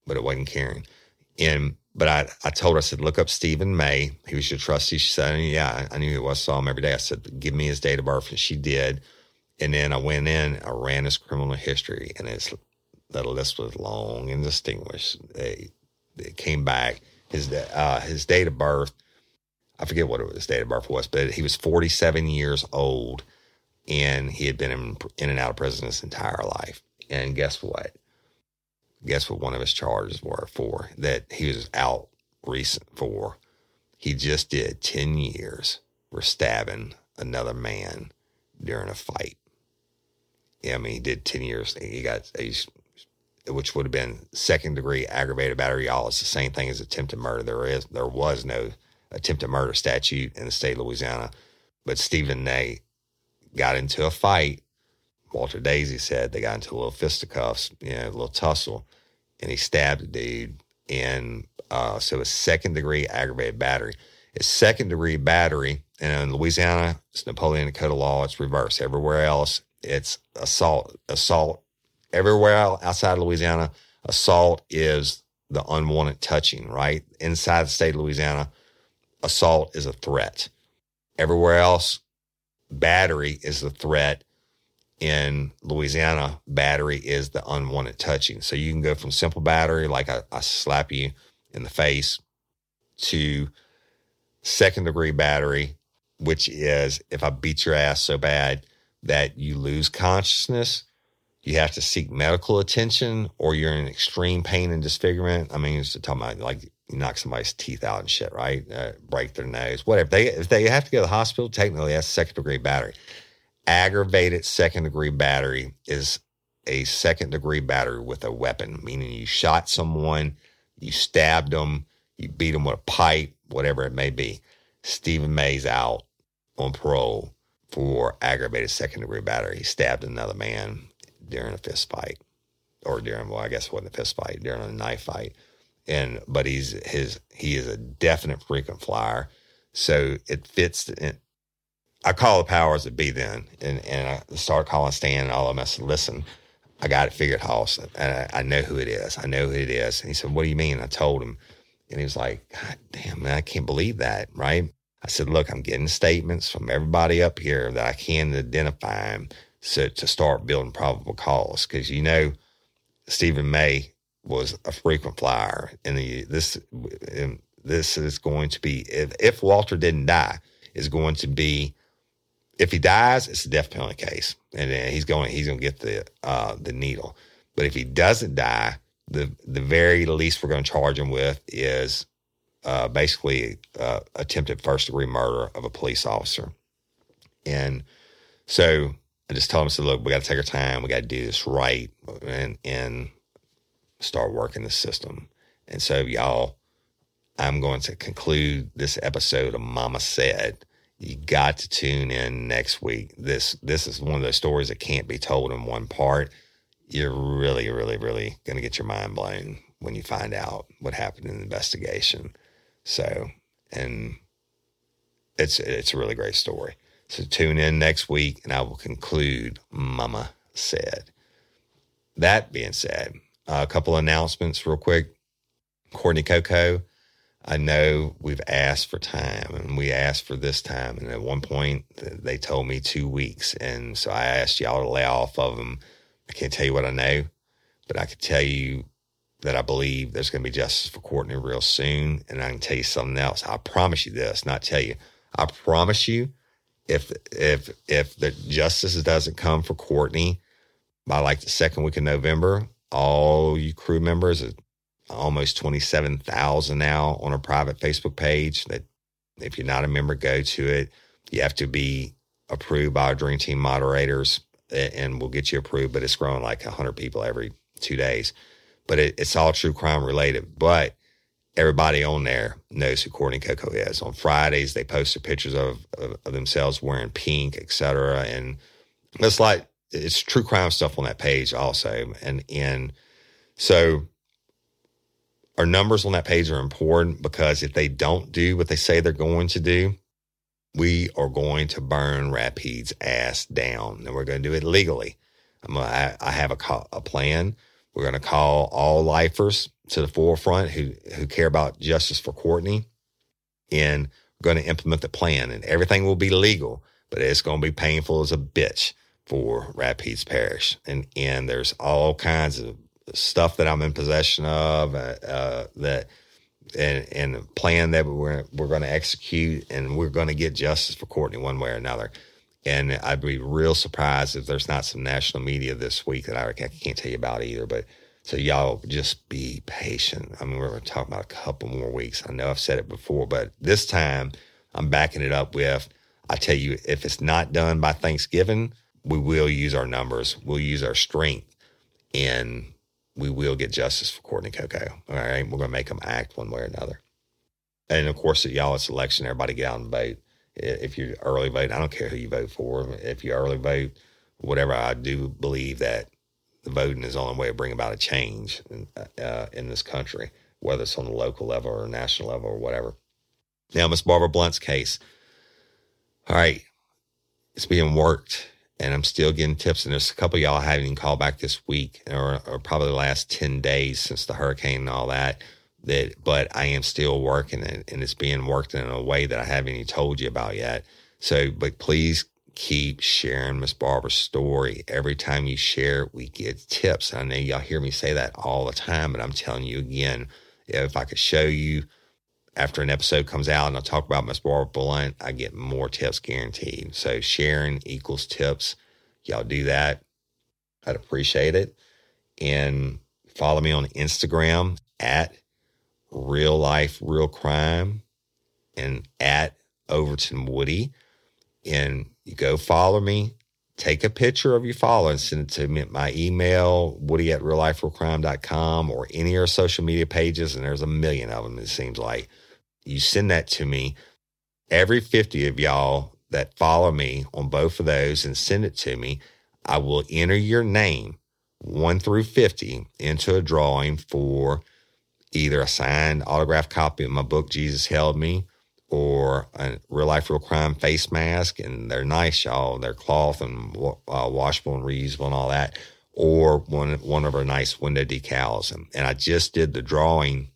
but it wasn't Karen. And but I, I told her, I said, look up Stephen May. He was your trustee. She said, yeah, I knew he was. Saw him every day. I said, give me his date of birth. And she did. And then I went in, I ran his criminal history, and his the list was long and distinguished. They, they came back. His uh, his date of birth, I forget what his date of birth was, but he was 47 years old, and he had been in, in and out of prison his entire life. And guess what? guess what one of his charges were for that he was out recent for. He just did 10 years for stabbing another man during a fight. I mean, he did 10 years. He got, he's, which would have been second degree aggravated battery. All it's the same thing as attempted murder. There is, there was no attempted murder statute in the state of Louisiana, but Stephen May got into a fight. Walter Daisy said they got into a little fisticuffs, you know, a little tussle, and he stabbed a dude. And uh, so it's second degree aggravated battery. It's second degree battery. And in Louisiana, it's Napoleonic Law. It's reversed. Everywhere else, it's assault. Assault. Everywhere outside of Louisiana, assault is the unwanted touching, right? Inside the state of Louisiana, assault is a threat. Everywhere else, battery is the threat. In Louisiana, battery is the unwanted touching. So you can go from simple battery, like I, I slap you in the face, to second degree battery, which is if I beat your ass so bad that you lose consciousness, you have to seek medical attention, or you're in extreme pain and disfigurement. I mean, it's talking about like you knock somebody's teeth out and shit, right? Uh, break their nose, whatever. They if they have to go to the hospital, technically that's second degree battery. Aggravated second degree battery is a second degree battery with a weapon, meaning you shot someone, you stabbed them, you beat them with a pipe, whatever it may be. Stephen May's out on parole for aggravated second degree battery. He stabbed another man during a fist fight, or during well, I guess it wasn't a fist fight, during a knife fight and but he's his he is a definite frequent flyer. So it fits. I call the powers that be then, and and I start calling Stan and all of them. I said, "Listen, I got it figured, Hoss, and I, I, know who it is. I know who it is." And he said, "What do you mean?" I told him, and he was like, "God damn, man, I can't believe that." Right? I said, "Look, I'm getting statements from everybody up here that I can identify him, so to start building probable cause, because you know." Stephen May was a frequent flyer, and the this this is going to be if, if Walter didn't die, is going to be if he dies, it's a death penalty case, and then he's going he's going to get the uh, the needle. But if he doesn't die, the the very least we're going to charge him with is uh, basically uh, attempted first degree murder of a police officer. And so I just told him, I said, look, we got to take our time. We got to do this right. And, and start working the system. And so, y'all, I'm going to conclude this episode of Mama Said. You got to tune in next week. This this is one of those stories that can't be told in one part. You're really, really, really going to get your mind blown when you find out what happened in the investigation. So, and it's it's a really great story. So tune in next week, and I will conclude. Mama said. That being said, a couple announcements, real quick. Courtney Coco, I know we've asked for time and we asked for this time. And at one point, they told me two weeks. And so I asked y'all to lay off of them. I can't tell you what I know, but I can tell you that I believe there's going to be justice for Courtney real soon. And I can tell you something else. I promise you this, not tell you. I promise you, if if if the justice doesn't come for Courtney by like the second week of November, all you crew members, almost 27,000 now on a private Facebook page that if you're not a member, go to it. You have to be approved by our Dream Team moderators and we'll get you approved, but it's growing like 100 people every two days. But it, it's all true crime related. But everybody on there knows who Courtney Coco is. On Fridays, they post their pictures of, of, of themselves wearing pink, etc. And it's like it's true crime stuff on that page also. And and so our numbers on that page are important because if they don't do what they say they're going to do, we are going to burn Rapides' ass down, and we're going to do it legally. I'm gonna, I, I have a, a plan. We're going to call all lifers to the forefront who who care about justice for Courtney, and we're going to implement the plan. And everything will be legal, but it's going to be painful as a bitch for Rapides Parish. And, and there's all kinds of stuff that I'm in possession of uh, uh, that and, and a plan that we're, we're going to execute and we're going to get justice for Courtney one way or another. And I'd be real surprised if there's not some national media this week that I, can't tell you about either, but So y'all just be patient. I mean, we're going to talk about a couple more weeks. I know I've said it before, but this time I'm backing it up with I tell you, if it's not done by Thanksgiving, we will use our numbers, we'll use our strength, and we will get justice for Courtney Coco. All right. We're going to make them act one way or another. And of course, y'all, it's election. Everybody get out and vote. If you early vote, I don't care who you vote for. If you early vote, whatever, I do believe that the voting is the only way to bring about a change in, uh, in this country, whether it's on the local level or national level or whatever. Now, Miss Barbara Blunt's case. All right, it's being worked, and I'm still getting tips. And there's a couple y'all haven't even called back this week, or, or probably the last ten days since the hurricane and all that. That, but I am still working it, and it's being worked in a way that I haven't even told you about yet. So, but please keep sharing Miss Barbara's story. Every time you share we get tips. I know y'all hear me say that all the time, but I'm telling you again, if I could show you after an episode comes out and I talk about Miss Barbara Blunt, I get more tips guaranteed. So sharing equals tips. Y'all do that. I'd appreciate it. And follow me on Instagram at real life, real crime and at Overton Woody. And you go follow me, take a picture of your follow and send it to me at my email, woody at real life, realliferealcrime.com or any of our social media pages. And there's a million of them, it seems like. You send that to me. Every 50 of y'all that follow me on both of those and send it to me, I will enter your name, one through 50, into a drawing for either a signed autographed copy of my book, Jesus Held Me, or a real life, real crime face mask. And they're nice, y'all. They're cloth and uh, washable and reusable and all that. Or one, one of our nice window decals. And, and I just did the drawing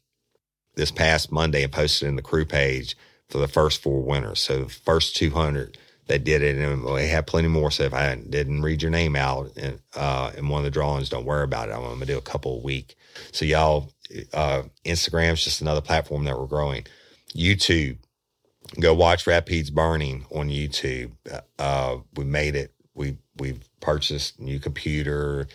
this past Monday and posted in the crew page for the first four winners. So the first 200 that did it, and we have plenty more. So if I didn't read your name out in, uh, in one of the drawings, don't worry about it. I'm going to do a couple a week. So y'all, uh, Instagram's just another platform that we're growing. YouTube, go watch Rapides Burning on YouTube. Uh, we made it. We we've purchased new computer,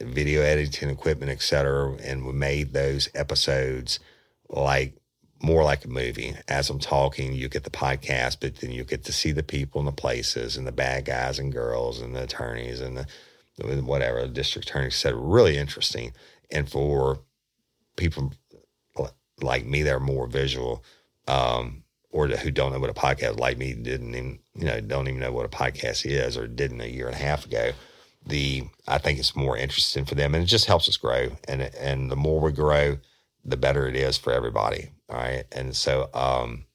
video editing equipment, etc., and we made those episodes like more like a movie. As I'm talking, you get the podcast, but then you get to see the people and the places and the bad guys and girls and the attorneys and the whatever the district attorney said. Really interesting, and for people like me that are more visual. Um, or who don't know what a podcast like me didn't even you know don't even know what a podcast is or didn't a year and a half ago the i think it's more interesting for them and it just helps us grow. And and the more we grow the better it is for everybody. All right. And so um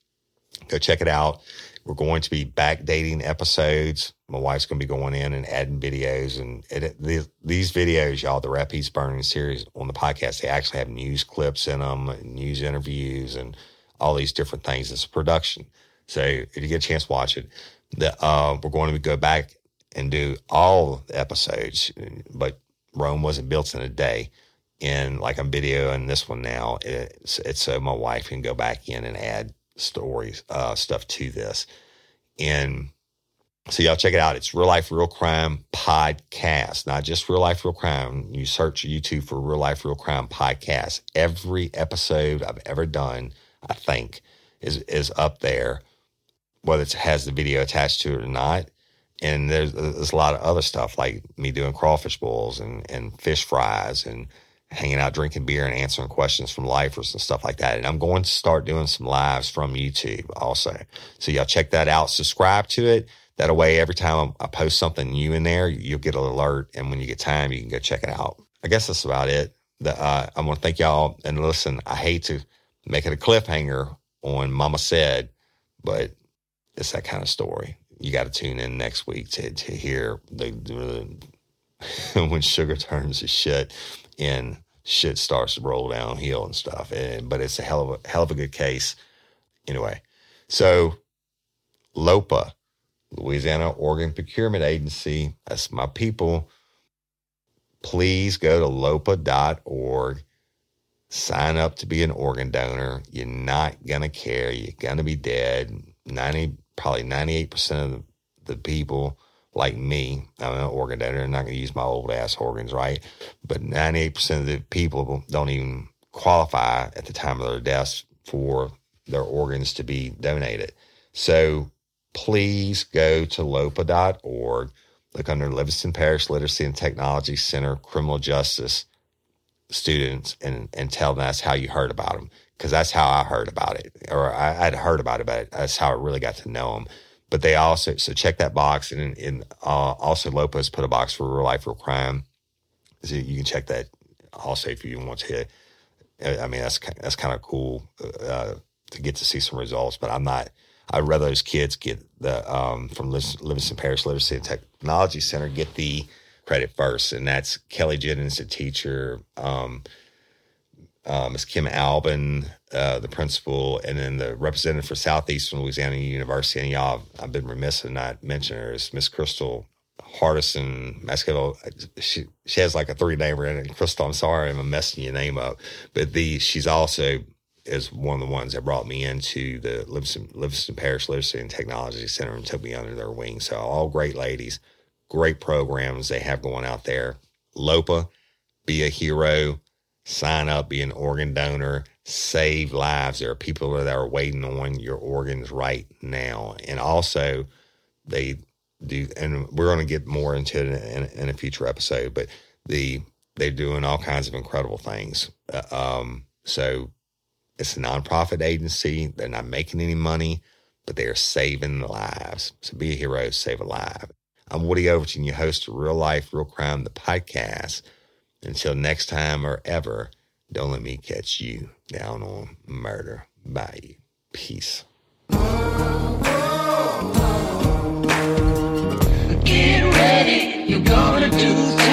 go check it out we're going to be backdating episodes my wife's going to be going in and adding videos and these, these videos y'all the Rapides burning series on the podcast they actually have news clips in them news interviews and all these different things. It's a production. So if you get a chance, watch it. The, uh, we're going to go back and do all the episodes, but Rome wasn't built in a day. And like I'm videoing this one now, it's, it's so my wife can go back in and add stories, uh, stuff to this. And so y'all check it out. It's Real Life Real Crime Podcast, not just Real Life Real Crime. You search YouTube for Real Life Real Crime Podcast. Every episode I've ever done I think, is is up there, whether it has the video attached to it or not. And there's there's a lot of other stuff like me doing crawfish bowls and and fish fries and hanging out drinking beer and answering questions from lifers and stuff like that. And I'm going to start doing some lives from YouTube also. So y'all check that out. Subscribe to it. That way, every time I post something new in there, you'll get an alert. And when you get time, you can go check it out. I guess that's about it. The, uh, I want to thank y'all. And listen, I hate to make it a cliffhanger on Mama Said, but it's that kind of story. You got to tune in next week to, to hear the, the when sugar turns to shit and shit starts to roll downhill and stuff. And, but it's a hell of a hell of a good case. Anyway, so LOPA, Louisiana Organ Procurement Agency, that's my people. Please go to lopa.org sign up to be an organ donor. You're not gonna care. You're gonna be dead. Ninety, probably ninety-eight percent of the, the people like me, I'm an organ donor. I'm not going to use my old ass organs, right? But 98% of the people don't even qualify at the time of their deaths for their organs to be donated. So please go to lopa.org, look under Livingston Parish Literacy and Technology Center Criminal Justice students, and, and tell them that's how you heard about them. Because that's how I heard about it, or I, had heard about it, but that's how I really got to know them. But they also, so check that box. And, and uh, also, Lopa's put a box for real life, real crime. So you can check that also if you want to. I mean, that's that's kind of cool uh, to get to see some results. But I'm not. I'd rather those kids get the um, from Livingston Parish Literacy and Technology Center get the credit first, and that's Kelly Jennings, the teacher, um, uh, Miss Kim Albin, uh, the principal, and then the representative for Southeastern Louisiana University. And y'all, I've been remiss in not mentioning her is Miss Crystal Hardison Mascavo. She she has like a three namer in it. Crystal, I'm sorry, I'm messing your name up, but the she's also is one of the ones that brought me into the Livingston, Livingston Parish Literacy and Technology Center and took me under their wing. So all great ladies, great programs they have going out there. LOPA, be a hero, sign up, be an organ donor, save lives. There are people that are waiting on your organs right now. And also they do, and we're going to get more into it in, in, a future episode, but the, they're doing all kinds of incredible things. Uh, um, so it's a nonprofit agency. They're not making any money, but they are saving lives. So be a hero, save a life. I'm Woody Overton, your host of Real Life, Real Crime, the podcast. Until next time or ever, don't let me catch you down on murder. Bye. Peace. Get ready, you're gonna do